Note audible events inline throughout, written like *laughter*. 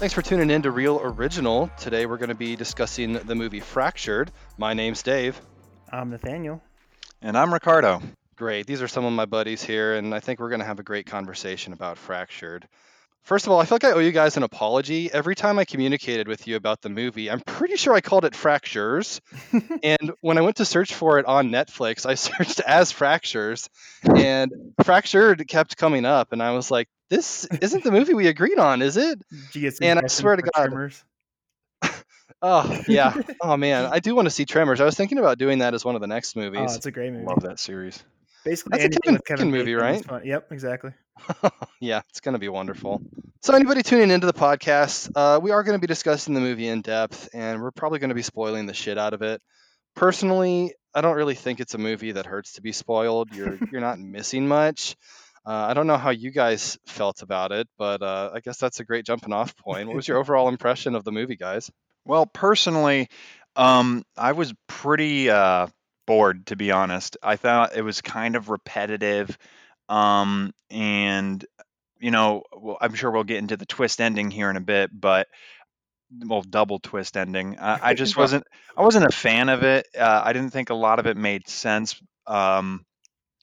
Thanks for tuning in to Real Original. Today we're going to be discussing the movie Fractured. My name's Dave. I'm Nathaniel. And I'm Ricardo. Great. These are some of my buddies here, and I think we're going to have a great conversation about Fractured. First of all, I feel like I owe you guys an apology. Every time I communicated with you about the movie, I'm pretty sure I called it Fractures. *laughs* and when I went to search for it on Netflix, I *laughs* searched as Fractures, and Fractured kept coming up, and I was like, "This isn't the movie we agreed on, is it?" And I swear to God, Tremors? *laughs* oh yeah, *laughs* oh man, I do want to see Tremors. I was thinking about doing that as one of the next movies. Oh, it's a great movie. Love that series. Basically, That's a Kevin Kevin movie, right? Yep, exactly. *laughs* yeah, it's going to be wonderful. So, anybody tuning into the podcast, uh, we are going to be discussing the movie in depth, and we're probably going to be spoiling the shit out of it. Personally, I don't really think it's a movie that hurts to be spoiled. You're you're not missing much. Uh, I don't know how you guys felt about it, but uh, I guess that's a great jumping off point. What was your *laughs* overall impression of the movie, guys? Well, personally, um, I was pretty uh, bored, to be honest. I thought it was kind of repetitive. Um, and, you know, well, I'm sure we'll get into the twist ending here in a bit, but, well, double twist ending. Uh, I just *laughs* wasn't, I wasn't a fan of it. Uh, I didn't think a lot of it made sense. Um,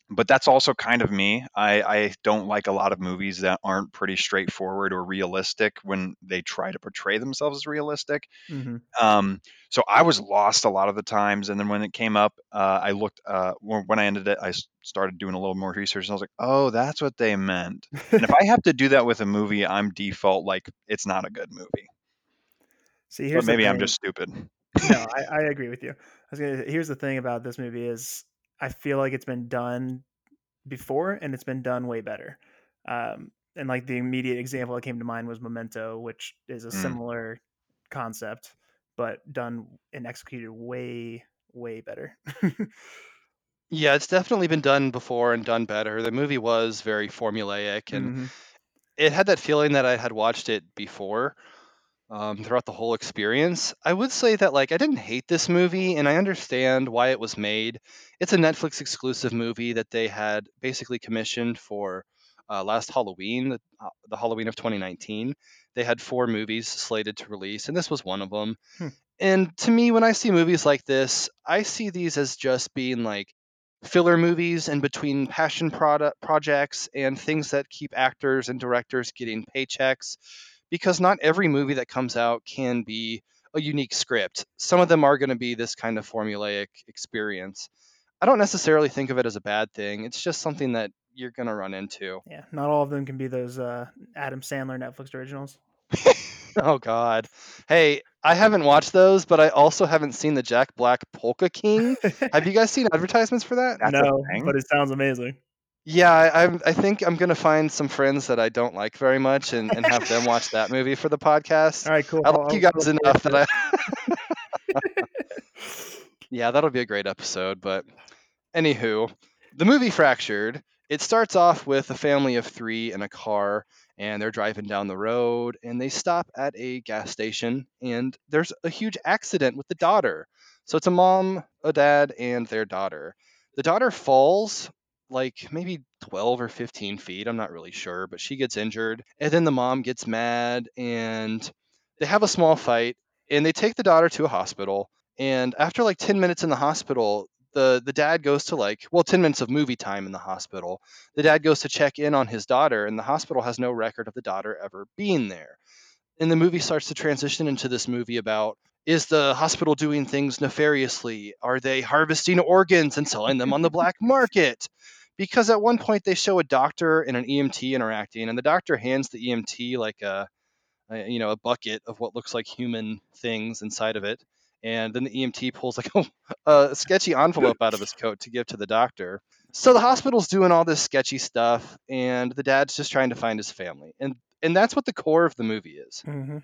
but that's also kind of me. I, I don't like a lot of movies that aren't pretty straightforward or realistic when they try to portray themselves as realistic. hmm Um, so I was lost a lot of the times, and then when it came up, uh, I looked. Uh, when when I ended it, I started doing a little more research, and I was like, "Oh, that's what they meant." And if *laughs* I have to do that with a movie, I'm default like it's not a good movie. See, But here's the maybe I'm just stupid. no, *laughs* I, I agree with you. I was gonna. Here's the thing about this movie is I feel like it's been done before and it's been done way better. Um, and like the immediate example that came to mind was Memento, which is a Mm. similar concept, but done and executed way way better. *laughs* Yeah, it's definitely been done before and done better. The movie was very formulaic, and Mhm. it had that feeling that I had watched it before um, throughout the whole experience. I would say that like I didn't hate this movie, and I understand why it was made. It's a Netflix exclusive movie that they had basically commissioned for uh, last Halloween, the, uh, the Halloween of 2019. They had four movies slated to release, and this was one of them. Hmm. And to me, when I see movies like this, I see these as just being like filler movies in between passion product projects and things that keep actors and directors getting paychecks because not every movie that comes out can be a unique script. Some of them are going to be this kind of formulaic experience. I don't necessarily think of it as a bad thing. It's just something that you're going to run into. Yeah, not all of them can be those uh, Adam Sandler Netflix originals. *laughs* Oh god. Hey, I haven't watched those, but I also haven't seen the Jack Black Polka King. *laughs* Have you guys seen advertisements for that? That's no, but it sounds amazing. Yeah, I, I'm- I think I'm gonna find some friends that I don't like very much and, and have them watch that movie for the podcast. All right, cool. I I'll- like you I'll guys look enough that I. *laughs* yeah, that'll be a great episode. But anywho, the movie Fractured. It starts off with a family of three in a car, and they're driving down the road, and they stop at a gas station, and there's a huge accident with the daughter. So it's a mom, a dad, and their daughter. The daughter falls like maybe 12 or 15 feet. I'm not really sure, but she gets injured. And then the mom gets mad and they have a small fight and they take the daughter to a hospital. And after like 10 minutes in the hospital, the, the dad goes to like, well, 10 minutes of movie time in the hospital. The dad goes to check in on his daughter, and the hospital has no record of the daughter ever being there. And the movie starts to transition into this movie about is the hospital doing things nefariously? Are they harvesting organs and selling them on the black *laughs* market? Because at one point they show a doctor and an EMT interacting, and the doctor hands the EMT like a, a you know a bucket of what looks like human things inside of it, and then the EMT pulls like *laughs* a, a sketchy envelope out of his coat to give to the doctor. So the hospital's doing all this sketchy stuff, and the dad's just trying to find his family, and and that's what the core of the movie is. hmm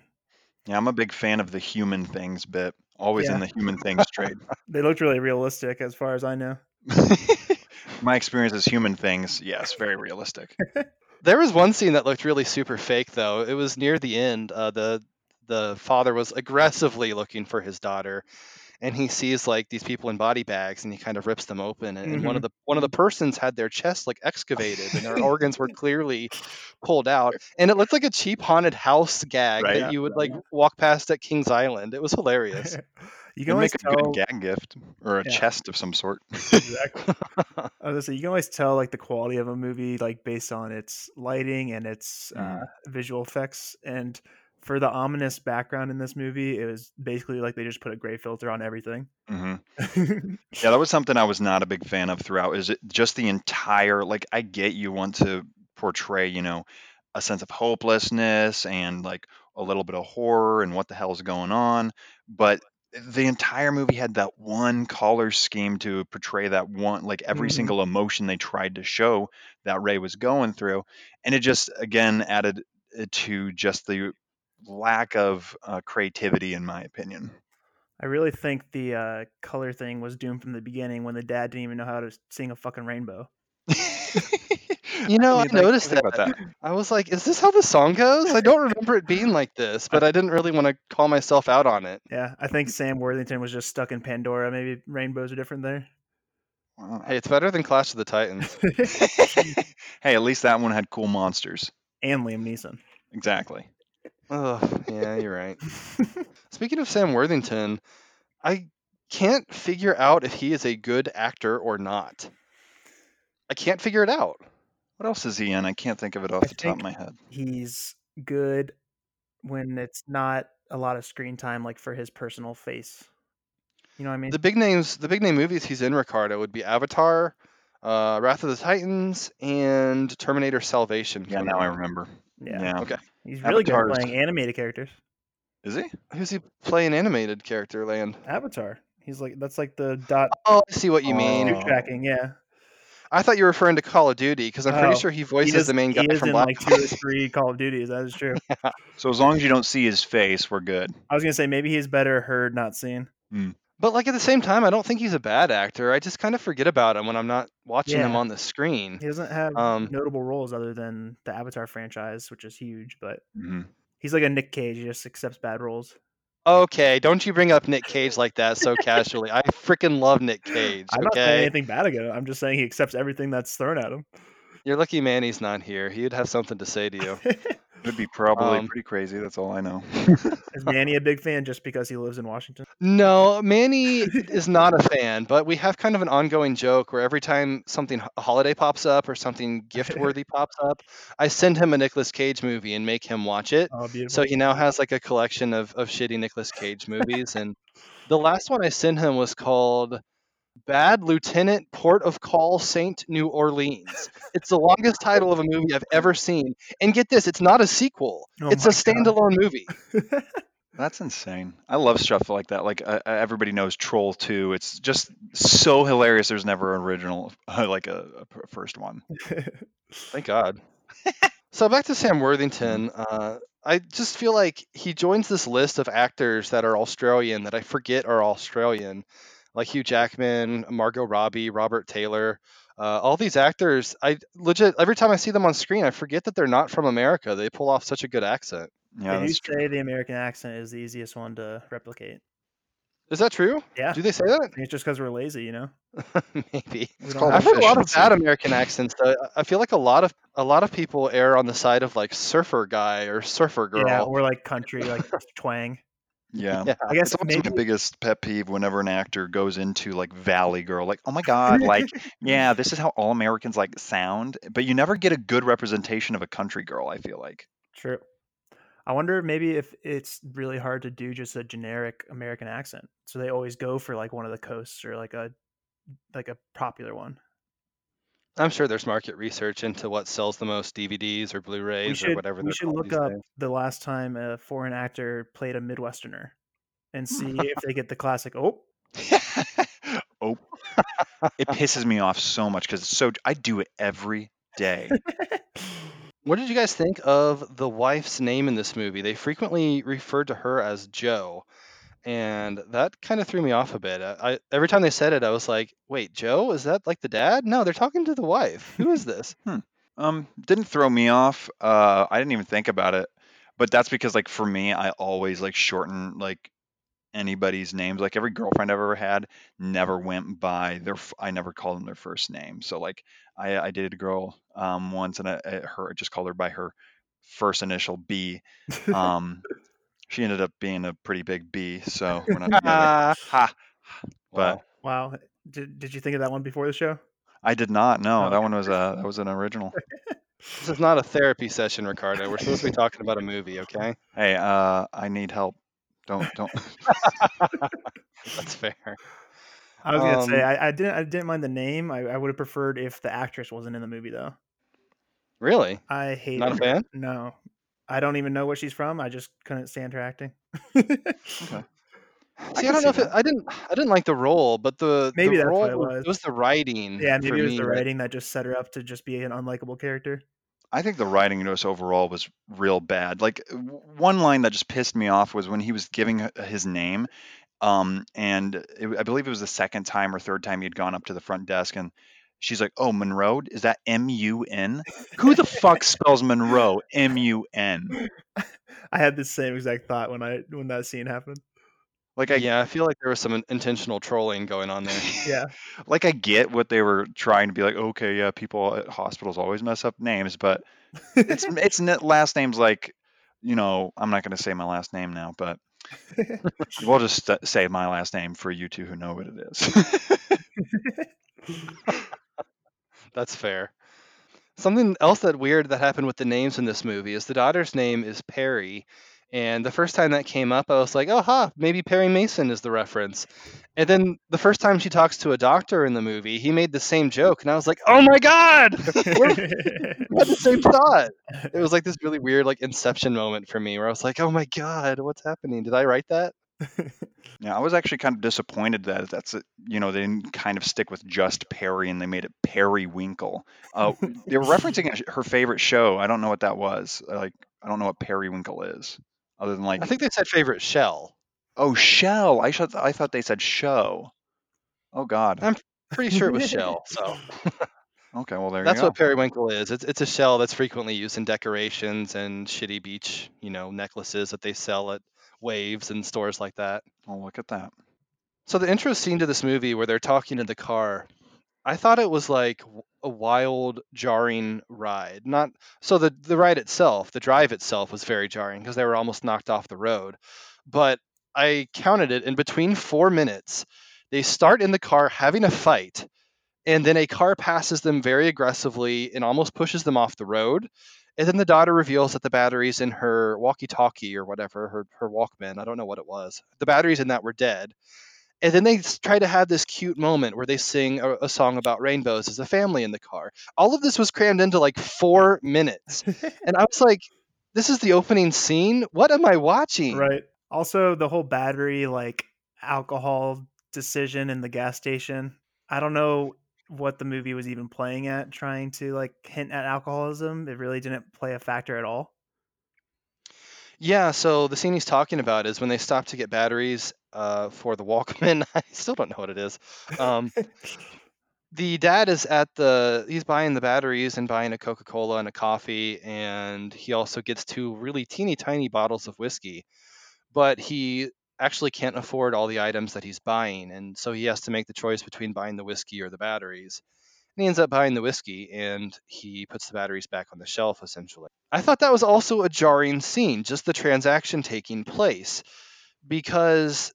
Yeah, I'm a big fan of the human things bit. Always Yeah. in the human things trade. *laughs* They looked really realistic, as far as I know. *laughs* My experience is human things. Yes, very realistic. *laughs* There was one scene that looked really super fake, though. It was near the end. Uh, the the father was aggressively looking for his daughter, and he sees like these people in body bags and he kind of rips them open and, and one of the one of the persons had their chest like excavated and their organs were clearly pulled out and it looked like a cheap haunted house gag Right. that you would like walk past at Kings Island. It was hilarious. *laughs* you can always make a tell good gag gift or a Yeah. chest of some sort. *laughs* exactly. *laughs* I was gonna say you can always tell like the quality of a movie like based on its lighting and its uh, Mhm. visual effects. And for the ominous background in this movie, it was basically like they just put a gray filter on everything. hmm *laughs* Yeah, that was something I was not a big fan of throughout. Is it just the entire like I get you want to portray, you know, a sense of hopelessness and like a little bit of horror and what the hell is going on, but the entire movie had that one color scheme to portray that one like every Mhm. single emotion they tried to show that Ray was going through, and it just again added uh, to just the lack of uh, creativity in my opinion. I really think the uh, color thing was doomed from the beginning when the dad didn't even know how to sing a fucking rainbow. You know, I didn't even think- noticed think that. that. I was like, is this how the song goes? I don't remember it being like this, but I didn't really want to call myself out on it. Yeah, I think Sam Worthington was just stuck in Pandora. Maybe rainbows are different there. Hey, it's better than Clash of the Titans. *laughs* hey, at least that one had cool monsters. and Liam Neeson. Exactly. Oh, yeah, you're right. *laughs* Speaking of Sam Worthington, I can't figure out if he is a good actor or not. I can't figure it out. What else is he in? I can't think of it off I the top of my head. He's good when it's not a lot of screen time, like for his personal face. You know what I mean? The big names, the big name movies he's in, Ricardo, would be Avatar, uh, Wrath of the Titans, and Terminator Salvation. Yeah, now I remember. yeah. Yeah. Okay. He's really good at playing animated characters. Is he? Who's he playing animated character land? Avatar. He's like that's like the dot Oh, I see what you mean. shoot Oh. tracking. Yeah, I thought you were referring to Call of Duty because I'm Oh, pretty sure he he voices is, the main guy he is from in Black like *laughs* two or three Call of Duties. That is true. So as long as you don't see his face, we're good. I was gonna say maybe he's better heard, not seen. But like at the same time, I don't think he's a bad actor. I just kind of forget about him when I'm not watching him on the screen. He doesn't have Um, notable roles other than the Avatar franchise, which is huge. But Mhm. he's like a Nick Cage. He just accepts bad roles. Okay, don't you bring up Nick Cage like that so casually. I freaking love Nick *gasps* Cage. I'm not saying anything bad about him. I'm just saying he accepts everything that's thrown at him. You're lucky Manny's not here. He'd have something to say to you. *laughs* It'd be probably Um, pretty crazy. That's all I know. *laughs* is Manny a big fan just because he lives in Washington? No, Manny *laughs* is not a fan, but we have kind of an ongoing joke where every time something a holiday pops up or something gift worthy pops up, I send him a Nicolas Cage movie and make him watch it. Oh, beautiful. So he now has like a collection of, of shitty Nicolas Cage movies. And the last one I sent him was called Bad Lieutenant Port of Call Saint New Orleans. It's the longest title of a movie I've ever seen. And get this, it's not a sequel. Oh it's a standalone movie. *laughs* That's insane. I love stuff like that. Like uh, uh, everybody knows Troll 2. It's just so hilarious. There's never an original, *laughs* like a first one. *laughs* Thank God. so back to Sam Worthington. Uh, I just feel like he joins this list of actors that are Australian that I forget are Australian, like Hugh Jackman, Margot Robbie, Robert Taylor. Uh, all these actors, I legit every time I see them on screen, I forget that they're not from America. They pull off such a good accent. Yeah, they do that's true. say the American accent is the easiest one to replicate. Is that true? Yeah, Do they say that? It's just because we're lazy, you know. *laughs* Maybe. We called I've heard a lot of bad American *laughs* accents. Though. I feel like a lot of a lot of people err on the side of like surfer guy or surfer girl. Yeah, or like country, like *laughs* twang. Yeah. Yeah. I guess It's maybe my biggest pet peeve whenever an actor goes into like Valley Girl. Like, oh my God, *laughs* like, yeah, this is how all Americans like sound. But you never get a good representation of a country girl, I feel like. True. I wonder maybe if it's really hard to do just a generic American accent. So they always go for like one of the coasts or like a like a popular one. I'm sure there's market research into what sells the most DVDs or Blu-rays should or whatever. we should look up days. the last time a foreign actor played a Midwesterner and hmm. see if they *laughs* get the classic oh *laughs* oh, it pisses me off so much because it's so. I do it every day. *laughs* What did you guys think of the wife's name in this movie? They frequently referred to her as Joe, and that kind of threw me off a bit. I, I every time they said it, I was like, "Wait, Joe? Is that like the dad? No, they're talking to the wife. Who is this?" *laughs* Um, didn't throw me off. Uh, I didn't even think about it, but that's because like for me, I always like shorten like anybody's names. Like every girlfriend I've ever had never went by their. I never called them their first name. So like I, I dated a girl um, once, and I, I her I just called her by her first initial B. *laughs* Um, she ended up being a pretty big B, so we're not together. *laughs* Ah, ha! wow. But wow. Did, did you think of that one before the show? I did not No, Oh, that okay. one was a that was an *laughs* original. This is not a therapy session, Ricardo. We're supposed to be talking about a movie, okay? Hey, uh, I need help. Don't don't. *laughs* That's fair. I was gonna say Um, I, I didn't I didn't mind the name. I, I would have preferred if the actress wasn't in the movie though. Really? I hate Not a fan? No, I don't even know where she's from. I just couldn't stand her acting. Okay. *laughs* See, can I, don't know if it. I didn't. I didn't like the role, but the Maybe the that's role what it was, was. it was the writing. yeah, maybe it was me the that- writing that just set her up to just be an unlikable character. I think the writing just overall was real bad. Like w- one line that just pissed me off was when he was giving his name, um, and it, I believe it was the second time or third time he had gone up to the front desk, and she's like, "Oh, Monroe, is that M U N? *laughs* Who the fuck spells Monroe M U N?" I had the same exact thought when I when that scene happened. Like I yeah, I feel like there was some intentional trolling going on there. *laughs* Yeah, like I get what they were trying to be like. Okay, yeah, people at hospitals always mess up names, but it's *laughs* it's n- last names like, you know, I'm not going to say my last name now, but we'll just st- say my last name for you two who know what it is. That's fair. Something else that weird that happened with the names in this movie is the daughter's name is Perry, and the first time that came up, I was like, "Oh, ha, maybe Perry Mason is the reference." And then the first time she talks to a doctor in the movie, he made the same joke, and I was like, "Oh my god!" *laughs* Had the same thought. It was like this really weird, like Inception moment for me, where I was like, "Oh my god, what's happening? Did I write that?" *laughs* yeah, I was actually kind of disappointed that that's it. You know, they didn't kind of stick with just Perry and they made it Perry Winkle. Uh, they were referencing *laughs* her favorite show. I don't know what that was. Like, I don't know what Perry Winkle is, other than like, I think they said favorite shell. oh, Shell. I thought I thought they said show. Oh God. I'm Pretty sure it was *laughs* shell. So Okay, well there that's you go. what periwinkle is. It's it's a shell that's frequently used in decorations and shitty beach, you know, necklaces that they sell at waves and stores like that. Oh, look at that. So the intro scene to this movie where they're talking in the car, I thought it was like a wild, jarring ride. Not so the the ride itself, the drive itself was very jarring because they were almost knocked off the road. But I counted it in between four minutes. They start in the car having a fight, and then a car passes them very aggressively and almost pushes them off the road. And then the daughter reveals that the batteries in her walkie-talkie or whatever, her her Walkman, I don't know what it was. The batteries in that were dead and then they try to have this cute moment where they sing a, a song about rainbows as a family in the car. All of this was crammed into like four minutes, *laughs* and I was like, "This is the opening scene. What am I watching?" right. Also, the whole battery like alcohol decision in the gas station. I don't know what the movie was even playing at, trying to like hint at alcoholism. It really didn't play a factor at all. Yeah. So the scene he's talking about is when they stop to get batteries uh, for the Walkman. *laughs* I still don't know what it is. Um, *laughs* the dad is at the he's buying the batteries and buying a coca-cola and a coffee and he also gets two really teeny tiny bottles of whiskey but he actually can't afford all the items that he's buying and so he has to make the choice between buying the whiskey or the batteries. And he ends up buying the whiskey and he puts the batteries back on the shelf essentially. I thought that was also a jarring scene just the transaction taking place because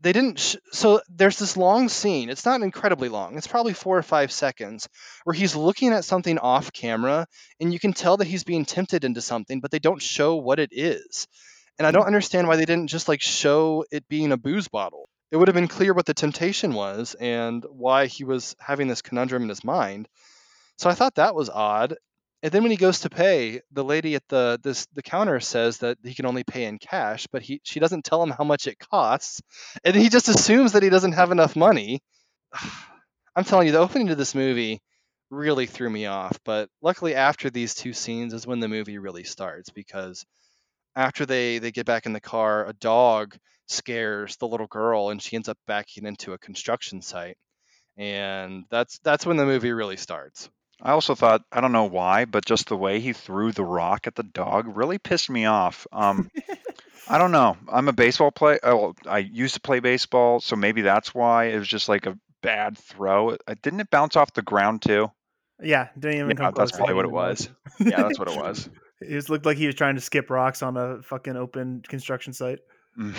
they didn't sh- so there's this long scene it's not incredibly long it's probably four or five seconds where he's looking at something off camera and you can tell that he's being tempted into something but they don't show what it is and i mm. don't understand why they didn't just like show it being a booze bottle it would have been clear what the temptation was and why he was having this conundrum in his mind so i thought that was odd and then when he goes to pay, the lady at the this the counter says that he can only pay in cash, but he she doesn't tell him how much it costs, and he just assumes that he doesn't have enough money. *sighs* I'm telling you, the opening to this movie really threw me off. But luckily, after these two scenes is when the movie really starts because after they they get back in the car, a dog scares the little girl, and she ends up backing into a construction site, and that's that's when the movie really starts. I also thought I don't know why, but just the way he threw the rock at the dog really pissed me off. Um, I don't know. I'm a baseball play. Oh, I used to play baseball, so maybe that's why it was just like a bad throw. Uh, Didn't it bounce off the ground too? Yeah, didn't even Yeah, come that's close. to probably what it *laughs* was. Yeah, that's what it was. It just looked like he was trying to skip rocks on a fucking open construction site. *laughs* and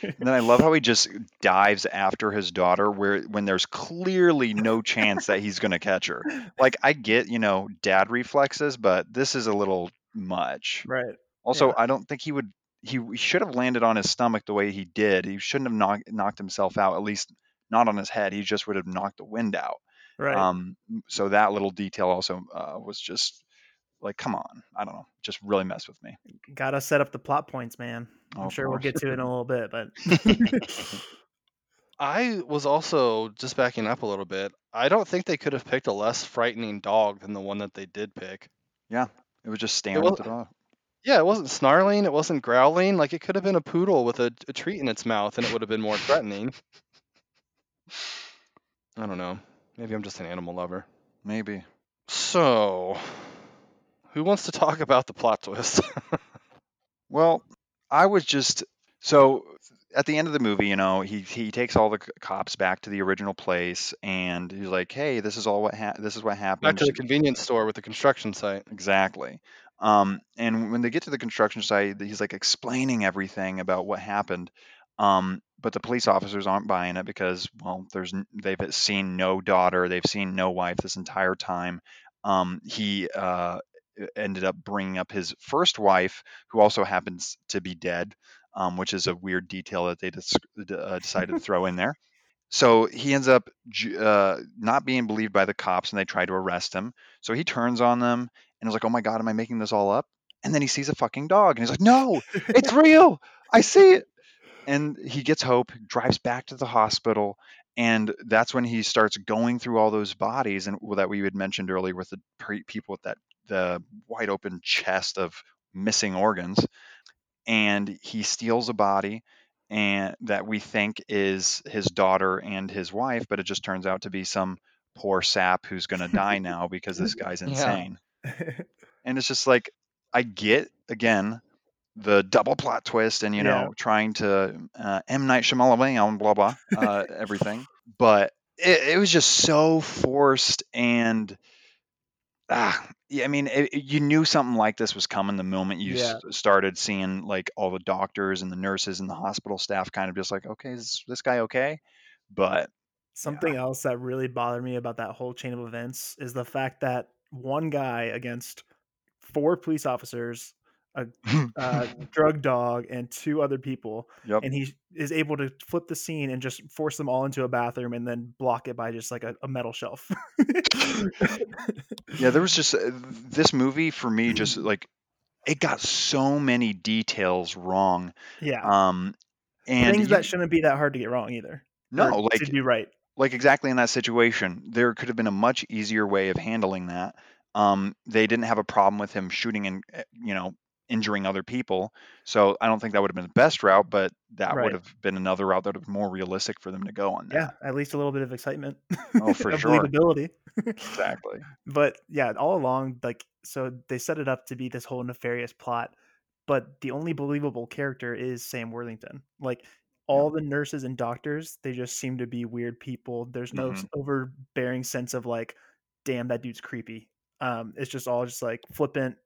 then I love how he just dives after his daughter where when there's clearly no chance that he's going to catch her. Like I get, you know, dad reflexes, but this is a little much. Right. Also, Yeah. I don't think he would he, he should have landed on his stomach the way he did. He shouldn't have knocked knocked himself out, at least not on his head. He just would have knocked the wind out. Right. Um so that little detail also uh, was just like come on. I don't know. Just really messed with me. Gotta set up the plot points, man. Oh, I'm of sure we'll get to it in a little bit, but *laughs* I was also just backing up a little bit. I don't think they could have picked a less frightening dog than the one that they did pick. Yeah. It was just staring was- at the. Yeah, it wasn't snarling, it wasn't growling. Like it could have been a poodle with a, a treat in its mouth, and it would have been more threatening. I don't know. Maybe I'm just an animal lover. Maybe. So, who wants to talk about the plot twist? *laughs* Well, I was just so at the end of the movie, you know, he he takes all the cops back to the original place, and he's like, "Hey, this is all what ha- this is what happened." Back to the convenience store with the construction site. Exactly. Um, and when they get to the construction site, he's like explaining everything about what happened. Um, but the police officers aren't buying it because, well, there's they've seen no daughter, they've seen no wife this entire time. Um, he uh, ended up bringing up his first wife, who also happens to be dead, um, which is a weird detail that they dis- uh, decided to throw in there. So he ends up uh, not being believed by the cops, and they try to arrest him. So he turns on them and is like, "Oh my god, am I making this all up?" And then he sees a fucking dog, and he's like, "No, it's *laughs* real. I see it." And he gets hope, drives back to the hospital, and that's when he starts going through all those bodies and well, that we had mentioned earlier with the pre- people with that the wide open chest of missing organs. And he steals a body and that we think is his daughter and his wife, but it just turns out to be some poor sap who's going to die *laughs* now because this guy's insane. *laughs* And it's just like I get again the double plot twist and you Yeah. know trying to uh, M Night Shyamalan blah blah uh, *laughs* everything, but it, it was just so forced and ah yeah, I mean it, you knew something like this was coming the moment you Yeah. s- started seeing like all the doctors and the nurses and the hospital staff kind of just like okay is this guy okay, but Something else that really bothered me about that whole chain of events is the fact that one guy against four police officers, a *laughs* uh, drug dog, and two other people, yep and he is able to flip the scene and just force them all into a bathroom and then block it by just like a, a metal shelf. Yeah, there *laughs* was just uh, this movie for me just like it got so many details wrong. yeah, Um and things you- that shouldn't be that hard to get wrong either. no, like to do right. like exactly in that situation, there could have been a much easier way of handling that. Um they didn't have a problem with him shooting and uh, you know injuring other people. So I don't think that would have been the best route, but that Right. would have been another route that would have been more realistic for them to go on Yeah, at least a little bit of excitement. Oh, *laughs* for sure. believability. Exactly. *laughs* but yeah, all along, like, so they set it up to be this whole nefarious plot, but the only believable character is Sam Worthington. Like, all the nurses and doctors, they just seem to be weird people. There's no s- overbearing sense of like, damn, that dude's creepy. Um, it's just all just like flippant,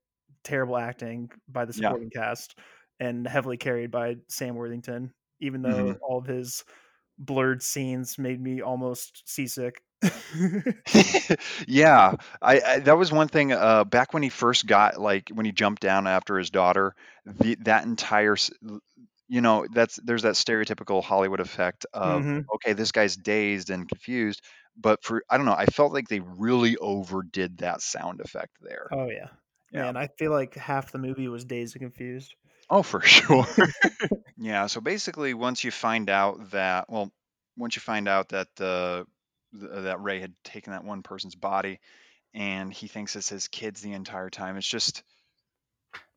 terrible acting by the Yeah. supporting cast and heavily carried by Sam Worthington, even though Mhm. all of his blurred scenes made me almost seasick. *laughs* yeah, I, I that was one thing. Uh, back when he first got like when he jumped down after his daughter, the that entire, you know, that's there's that stereotypical Hollywood effect of Mhm. okay, this guy's dazed and confused, but for I don't know, I felt like they really overdid that sound effect there. Oh yeah. Yeah. Man, I feel like half the movie was dazed and confused. Oh, for *laughs* sure. yeah. So basically, once you find out that, well, once you find out that the th- that Ray had taken that one person's body, and he thinks it's his kids the entire time, it's just,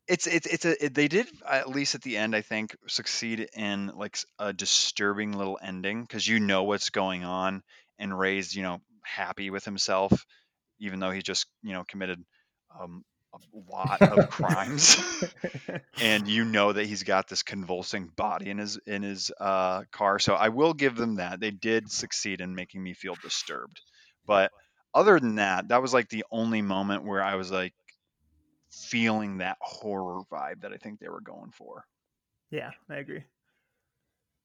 it's it's it's a it, they did at least at the end I think succeed in like a disturbing little ending because you know what's going on, and Ray's you know happy with himself, even though he just you know committed um, lot of crimes, *laughs* and you know that he's got this convulsing body in his in his uh, car. So I will give them that. They did succeed in making me feel disturbed. But other than that, that was like the only moment where I was like feeling that horror vibe that I think they were going for. Yeah, I agree.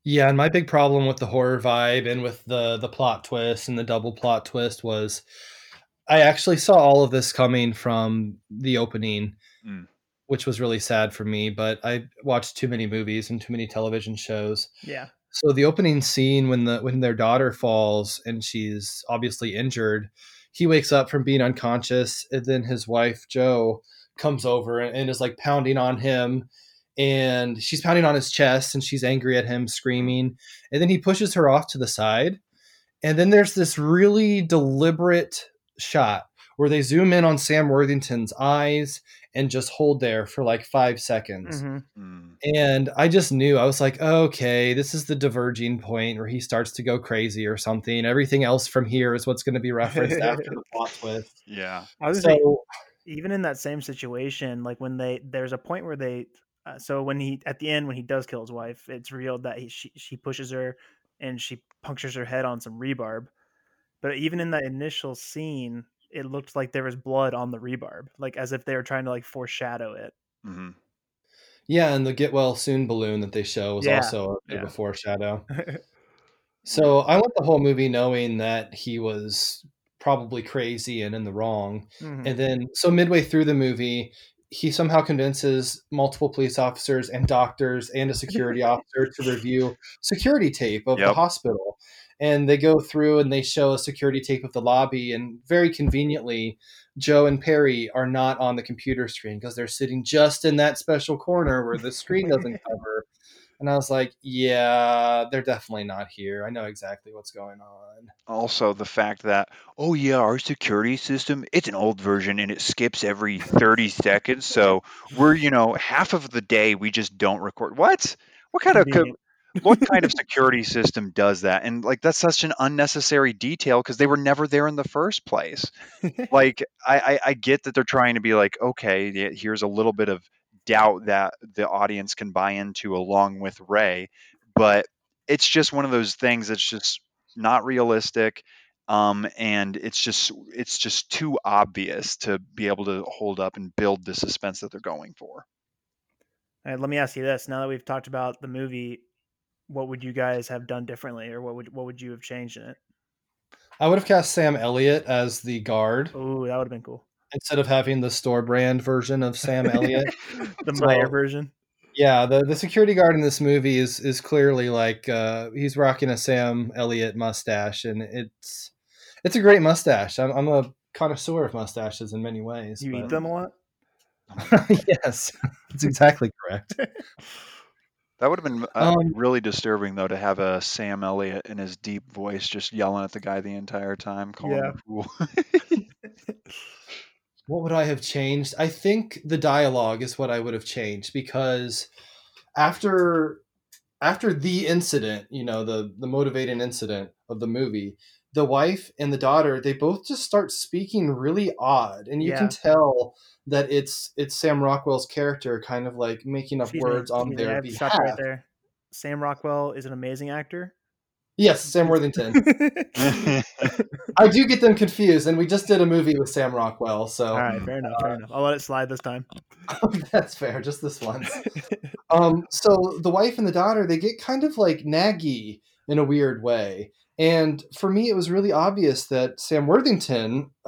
Yeah, and my big problem with the horror vibe and with the the plot twist and the double plot twist was I actually saw all of this coming from the opening, Mm. which was really sad for me, but I watched too many movies and too many television shows. Yeah. So the opening scene when the when their daughter falls and she's obviously injured, he wakes up from being unconscious and then his wife Joe comes over and, and is like pounding on him and she's pounding on his chest and she's angry at him screaming and then he pushes her off to the side and then there's this really deliberate shot where they zoom in on Sam Worthington's eyes and just hold there for like 5 seconds Mhm. Mm. and I just knew I was like, okay, this is the diverging point where he starts to go crazy or something. Everything else from here is what's going to be referenced after the plot *laughs* twist. Yeah. I was gonna say, So even in that same situation, like when they there's a point where they, uh, so when he at the end when he does kill his wife, it's revealed that he she, she pushes her and she punctures her head on some rebarb. But even in that initial scene, it looked like there was blood on the rebarb, like as if they were trying to like foreshadow it. hmm yeah, and the get well soon balloon that they show was Yeah, also a bit yeah. of a foreshadow. *laughs* So I went the whole movie knowing that he was probably crazy and in the wrong. Mhm. And then, so midway through the movie, he somehow convinces multiple police officers and doctors and a security *laughs* officer to review security tape of the hospital. And they go through and they show a security tape of the lobby. And very conveniently, Joe and Perry are not on the computer screen because they're sitting just in that special corner where the screen *laughs* doesn't cover. And I was like, yeah, they're definitely not here. I know exactly what's going on. Also, the fact that oh yeah, our security system it's an old version and it skips every thirty seconds. So we're you know half of the day we just don't record. What? What kind of co-. what kind of *laughs* security system does that? And like that's such an unnecessary detail because they were never there in the first place. *laughs* like I, I I get that they're trying to be like okay, here's a little bit of doubt that the audience can buy into along with Ray, but it's just one of those things that's just not realistic. Um, and it's just it's just too obvious to be able to hold up and build the suspense that they're going for. All right, let me ask you this: Now that we've talked about the movie, what would you guys have done differently, or what would what would you have changed in it? I would have cast Sam Elliott as the guard Oh, that would have been cool. instead of having the store brand version of Sam Elliott. *laughs* the So- Meijer version. yeah, the, the security guard in this movie is is clearly like uh, he's rocking a Sam Elliott mustache, and it's it's a great mustache. I'm, I'm a connoisseur of mustaches in many ways. You eat them a lot. *laughs* yes, *laughs* that's exactly correct. That would have been uh, Um, really disturbing, though, to have a Sam Elliott in his deep voice just yelling at the guy the entire time, calling Yeah. him a fool. *laughs* What would I have changed? I think the dialogue is what I would have changed because after after the incident, you know, the the motivating incident of the movie, the wife and the daughter, they both just start speaking really odd and you Yeah. can tell that it's it's Sam Rockwell's character kind of like making up Excuse me, words on excuse me, I their have to stop you behalf. right there. Sam Rockwell is an amazing actor. Yes, Sam Worthington. *laughs* I do get them confused and we just did a movie with Sam Rockwell, so All right, fair enough, fair enough. I'll let it slide this time. *laughs* that's fair, just this once. *laughs* Um, so the wife and the daughter, they get kind of like naggy in a weird way. And for me, it was really obvious that Sam Worthington, *clears throat*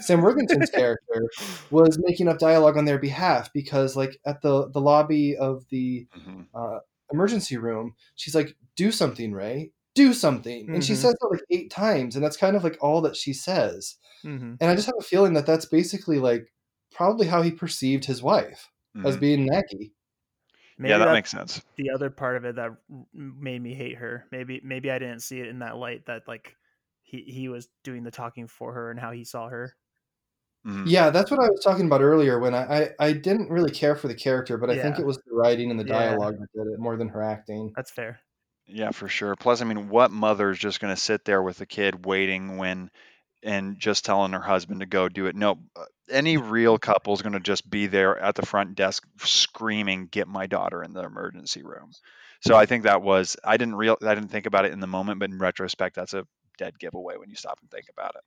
Sam Worthington's *laughs* character, was making up dialogue on their behalf because, like, at the the lobby of the Mhm. uh, emergency room, she's like, "Do something, Ray. Do something," and she Mhm. says that like eight times, and that's kind of like all that she says. hmm And I just have a feeling that that's basically like probably how he perceived his wife as Mhm. being naggy. Maybe yeah, that makes sense. the other part of it that made me hate her. Maybe maybe I didn't see it in that light that like he he was doing the talking for her and how he saw her. Mhm. Yeah, that's what I was talking about earlier when I, I, I didn't really care for the character, but I think it was the writing and the Yeah. dialogue that did it more than her acting. That's fair. Yeah, for sure. Plus, I mean, what mother is just going to sit there with a kid waiting when and just telling her husband to go do it. No, uh, any real couple is going to just be there at the front desk screaming, "Get my daughter in the emergency room." So I think that was I didn't real I didn't think about it in the moment, but in retrospect, that's a dead giveaway when you stop and think about it.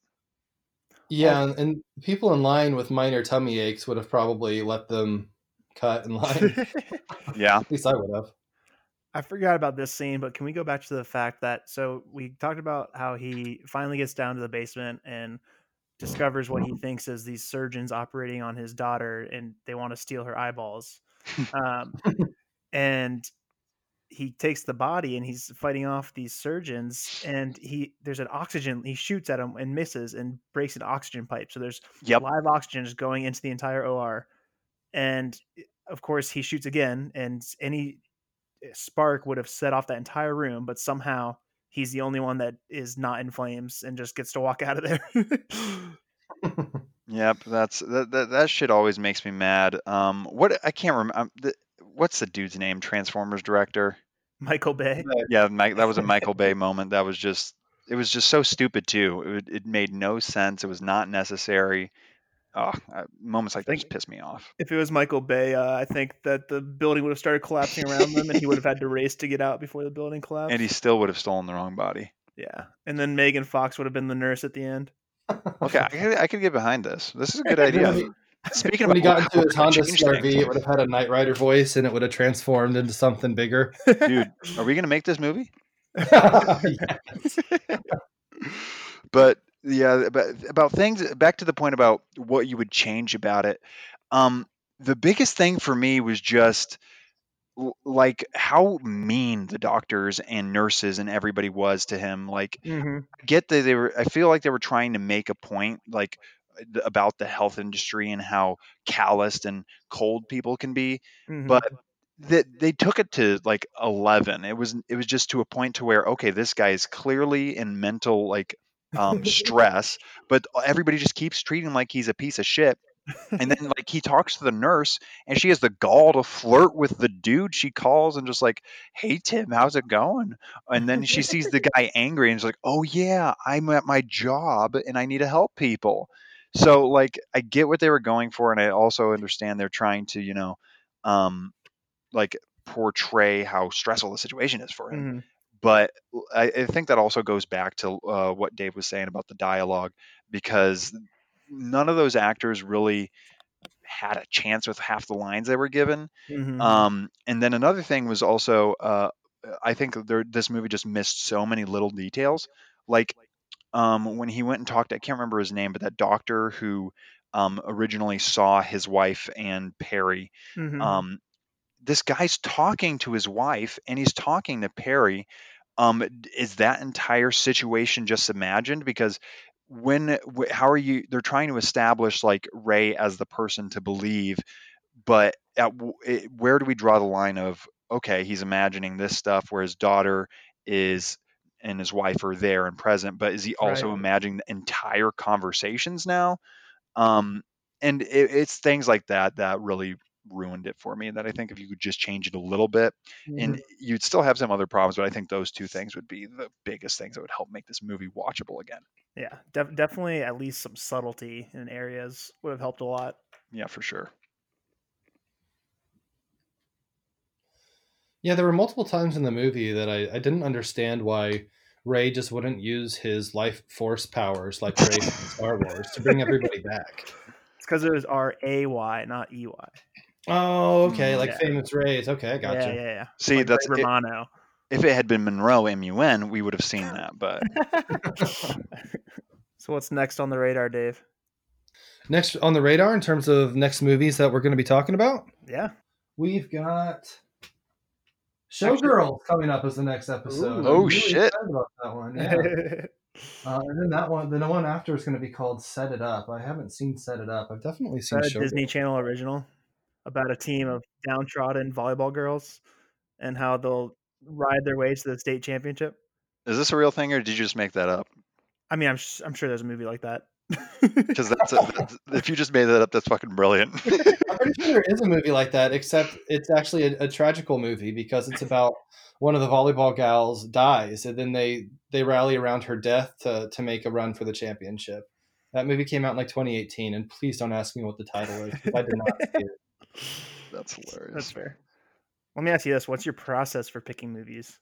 Yeah, and, and people in line with minor tummy aches would have probably let them cut in line. *laughs* Yeah, *laughs* At least I would have. I forgot about this scene, but can we go back to the fact that so we talked about how he finally gets down to the basement and discovers what he thinks is these surgeons operating on his daughter and they want to steal her eyeballs. *laughs* Um, and he takes the body and he's fighting off these surgeons and he there's an oxygen he shoots at him and misses and breaks an oxygen pipe so there's Yep. live oxygen just going into the entire or and eh, of course he shoots again and any spark would have set off that entire room but somehow he's the only one that is not in flames and just gets to walk *laughs* out of there *laughs* Yep, that's that, that that shit always makes me mad. Um, what I can't remember. What's the dude's name? Transformers director. michael bay Yeah, Mike, that was a *laughs* Michael Bay moment. That was just it was just so stupid too. It, it made no sense. It was not necessary. Oh, uh, moments like that think- just piss me off. if it was michael bay uh, i think that the building would have started collapsing around them and he would have had to race to get out before the building collapsed And he still would have stolen the wrong body. Yeah, and then Megan Fox would have been the nurse at the end. Okay, I could, I could get behind this. This is a good *laughs* idea. Speaking when he got into *laughs* his Honda CRV, things. it would have had a Knight Rider voice, and it would have transformed into something bigger. dude, are we gonna make this movie? *laughs* But yeah, but about things back to the point about what you would change about it. Um, the biggest thing for me was just like how mean the doctors and nurses and everybody was to him. Like, Mm-hmm. I get that they were. I feel like they were trying to make a point, like about the health industry and how calloused and cold people can be Mm-hmm. but that they took it to like 11 it was it was just to a point to where okay this guy is clearly in mental like um stress but everybody just keeps treating him like he's a piece of shit and then like he talks to the nurse and she has the gall to flirt with the dude she calls and just like hey tim how's it going? And then she sees the guy angry and she's like oh yeah i'm at my job and i need to help people. So like i get what they were going for and i also understand they're trying to you know um like portray how stressful the situation is for him. Mm-hmm. But I, I think that also goes back to uh, what Dave was saying about the dialogue because none of those actors really had a chance with half the lines they were given. Mm-hmm. Um, and then another thing was also uh, I think there, this movie just missed so many little details, like um, when he went and talked. I can't remember his name, but that doctor who um, originally saw his wife and Perry mm-hmm. um, this guy's talking to his wife and he's talking to Perry. Um, is that entire situation just imagined? Because when, how are you? They're trying to establish like Ray as the person to believe, but at, where do we draw the line of okay, he's imagining this stuff where his daughter is and his wife are there and present, but is he also Right. imagining the entire conversations now? Um, and it, it's things like that that really ruined it for me. That I think if you could just change it a little bit, and mm-hmm. you'd still have some other problems, but I think those two things would be the biggest things that would help make this movie watchable again. yeah, def- definitely at least some subtlety in areas would have helped a lot. Yeah, for sure. Yeah, there were multiple times in the movie that I, I didn't understand why Ray just wouldn't use his life force powers like Rey from Star Wars to bring everybody back. *laughs* It's because it was R A Y, not E Y. Oh, okay, Mm, like yeah. famous Rays. Okay, I gotcha. Yeah, yeah, yeah. See, Like that's Ray it, Romano. if it had been Monroe M-U-N, we would have seen that. But *laughs* so what's next on the radar, Dave? Next on the radar, in terms of next movies that we're going to be talking about, Yeah. we've got Showgirls coming up as the next episode. Ooh. Oh, I'm shit. excited About that one, yeah. *laughs* uh, and then that one, the one after is going to be called Set It Up. I haven't seen Set It Up. I've definitely Is seen that Showgirls. Disney Channel original about a team of downtrodden volleyball girls and how they'll ride their way to the state championship? is this a real thing, or did you just make that up? I mean, I'm sh- I'm sure there's a movie like that. because that's, a, that's if you just made that up, that's fucking brilliant. *laughs* I'm pretty sure there is a movie like that, except it's actually a, a tragical movie because it's about one of the volleyball gals dies, and then they they rally around her death to to make a run for the championship. That movie came out in like 2018, and please don't ask me what the title is. 'cause I did not see it. That's hilarious. That's fair. Let me ask you this: What's your process for picking movies?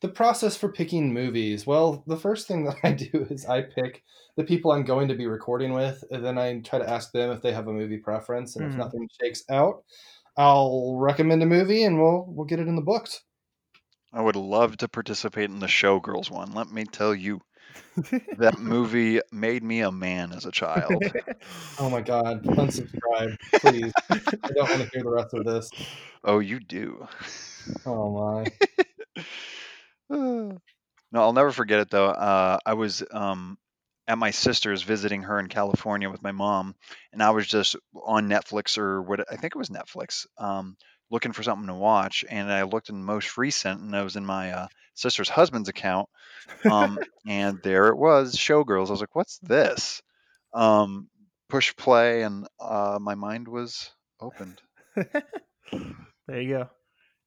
The process for picking movies. Well, the first thing *laughs* that I do is I pick the people I'm going to be recording with, and then I try to ask them if they have a movie preference, and Mhm. if nothing shakes out, I'll recommend a movie, and we'll we'll get it in the books. I would love to participate in the Showgirls one. Let me tell you, that movie made me a man as a child. *laughs* Oh my god, unsubscribe, please. I don't want to hear the rest of this. Oh, you do. Oh my. *sighs* no, I'll never forget it though. Uh, I was um, at my sister's visiting her in California with my mom, and I was just on Netflix or what I think it was Netflix, um, looking for something to watch. And I looked in the most recent, and I was in my uh, sister's husband's account, um, *laughs* and there it was, Showgirls. I was like, "What's this?" Um, push play, and uh, my mind was opened. *laughs* there you go.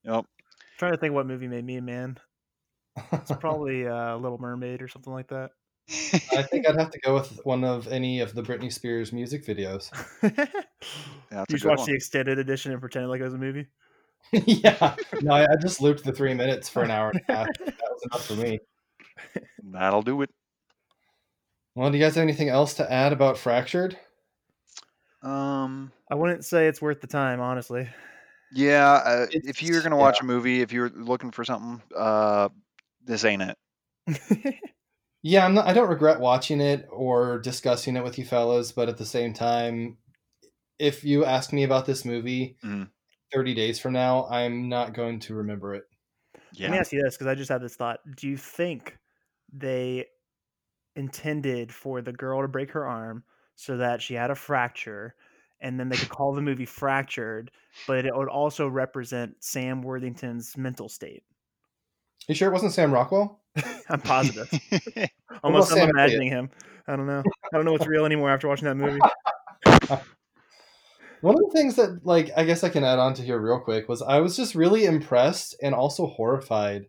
Yep. trying to think what movie made me a man. It's *laughs* probably uh, Little Mermaid or something like that. I think I'd have to go with one of any of the Britney Spears music videos. you *laughs* Yeah, that's a just watch one. the extended edition and pretend like it was a movie. *laughs* yeah. No, I, I just looped the three minutes for an hour and a half. *laughs* That was enough for me. That'll do it. Well, do you guys have anything else to add about Fractured? Um, I wouldn't say it's worth the time, honestly. Yeah, uh, if you're gonna yeah. watch a movie, if you're looking for something, uh, this ain't it. Yeah, I'm not, I don't regret watching it or discussing it with you fellas, but at the same time, if you ask me about this movie Mhm. 30 days from now, I'm not going to remember it. Let me Yeah, ask you this because I just had this thought. Do you think they intended for the girl to break her arm so that she had a fracture and then they could call the movie Fractured, but it would also represent Sam Worthington's mental state? You sure it wasn't Sam Rockwell? *laughs* I'm positive. *laughs* Almost I'm Sam imagining him. I don't know. I don't know what's real anymore after watching that movie. *laughs* One of the things that, like, I guess I can add on to here real quick was I was just really impressed and also horrified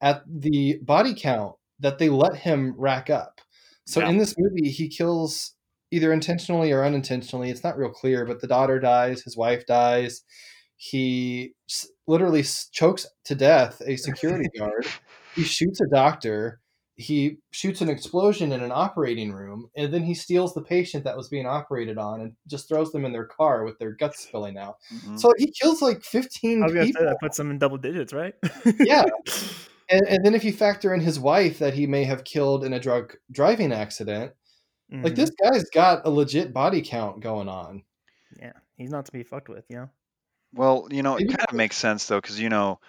at the body count that they let him rack up. So Yeah. in this movie, he kills either intentionally or unintentionally. It's not real clear, but the daughter dies, his wife dies. He literally chokes to death a *laughs* security guard. He shoots a doctor. He shoots an explosion in an operating room, and then he steals the patient that was being operated on and just throws them in their car with their guts spilling out. Mhm. So he kills like 15 I was people. say that puts them in double digits, right? Yeah. *laughs* And, and then if you factor in his wife that he may have killed in a drug driving accident, like Mhm. this guy's got a legit body count going on. Yeah, he's not to be fucked with, you know. Well, you know, it Maybe kind of makes sense though, because you know,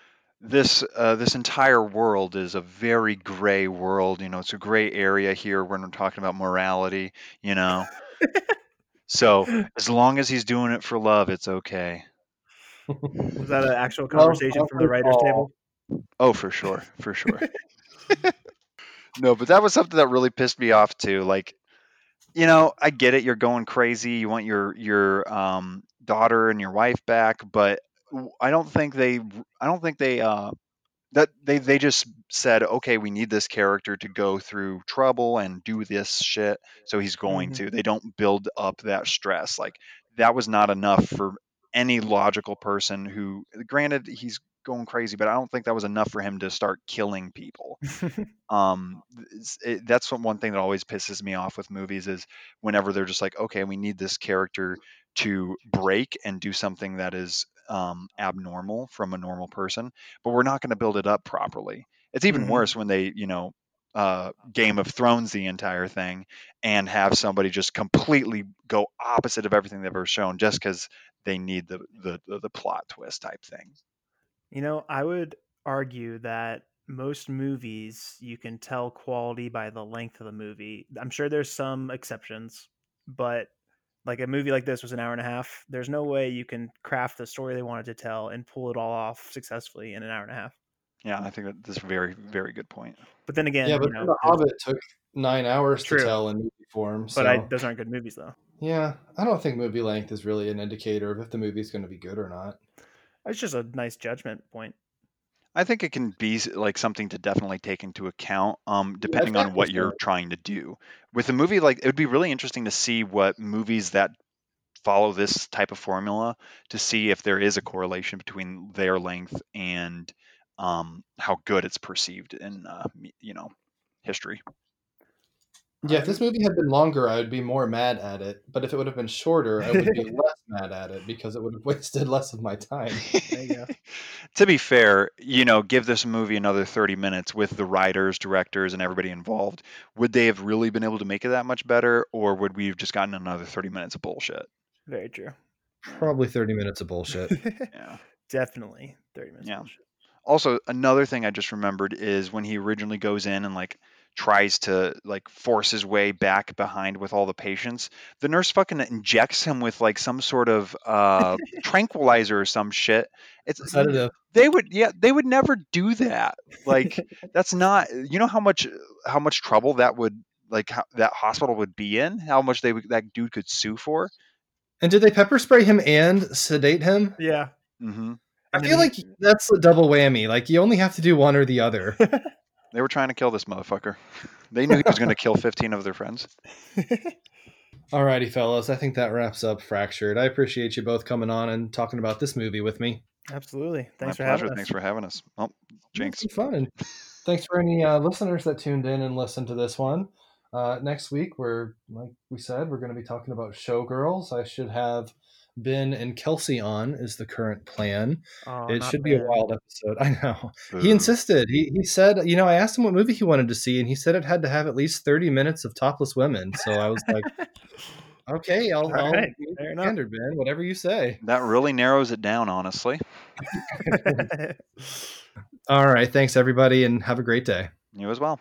this uh, this entire world is a very gray world. You know, it's a gray area here when we're talking about morality. You know, so *laughs* as long as he's doing it for love, it's okay. Was that an actual Love conversation from the conquers writers' all. table? Oh, for sure, for sure. *laughs* no, but that was something that really pissed me off too. Like, you know, I get it. You're going crazy. You want your your um, daughter and your wife back, but I don't think they. I don't think they. Uh, that they they just said, okay, we need this character to go through trouble and do this shit, so he's going Mhm. to. They don't build up that stress. Like that was not enough for any logical person who, granted, he's going crazy, but I don't think that was enough for him to start killing people. *laughs* Um it, that's one thing that always pisses me off with movies is whenever they're just like okay we need this character to break and do something that is um abnormal from a normal person but we're not going to build it up properly. It's even Mhm. worse when they you know uh game of thrones the entire thing and have somebody just completely go opposite of everything they've ever shown just because they need the, the the the plot twist type thing You know, I would argue that most movies you can tell quality by the length of the movie. I'm sure there's some exceptions, but like a movie like this was an hour and a half. There's no way you can craft the story they wanted to tell and pull it all off successfully in an hour and a half. yeah i think that that's a very very good point But then again, Yeah, but you know, The Hobbit took nine hours True. to tell in movie for him. But I, those aren't good movies though. yeah, I don't think movie length is really an indicator of if the movie's going to be good or not. It's just a nice judgment point. I think it can be like something to definitely take into account, um, depending on what you're trying to do. With a movie like it would be really interesting to see what movies that follow this type of formula to see if there is a correlation between their length and um, how good it's perceived in uh, you know history. Yeah, if um this movie had been longer, I would be more mad at it. But if it would have been shorter, I would be *laughs* less mad at it because it would have *laughs* wasted less of my time. There you go. *laughs* to be fair, you know, give this movie another 30 minutes with the writers, directors, and everybody involved. Would they have really been able to make it that much better, or would we have just gotten another 30 minutes of bullshit? Very true. Probably 30 minutes of bullshit. Yeah. Definitely thirty minutes. Yeah. bullshit. Also, another thing I just remembered is when he originally goes in and like tries to like force his way back behind with all the patients, the nurse fucking injects him with like some sort of uh tranquilizer or some shit. It's *laughs* Sedative. they would yeah they would never do that like *laughs* that's not you know how much how much trouble that would like how, that hospital would be in how much they would that dude could sue for And did they pepper spray him and sedate him? Yeah. hmm I feel like that's a double whammy. Like you only have to do one or the other. *laughs* they were trying to kill this motherfucker *laughs* they knew he was going to kill 15 of their friends *laughs* Alrighty, fellas. I think that wraps up Fractured. I appreciate you both coming on and talking about this movie with me. Absolutely. Thanks My for pleasure having us. thanks for having us oh jinx fun. Thanks for any uh, listeners that tuned in and listened to this one. Uh, next week, we're like we said, we're going to be talking about Showgirls. I should have Ben and Kelsey on is the current plan. Oh, it not should be a wild episode. *laughs* I know. Boo. He insisted. He he said, you know, I asked him what movie he wanted to see, and he said it had to have at least thirty minutes of topless women. So I was like, *laughs* okay, I'll, All I'll right, be fair enough. standard, Ben. Whatever you say. that really narrows it down honestly *laughs* All right. Thanks, everybody, and have a great day. you as well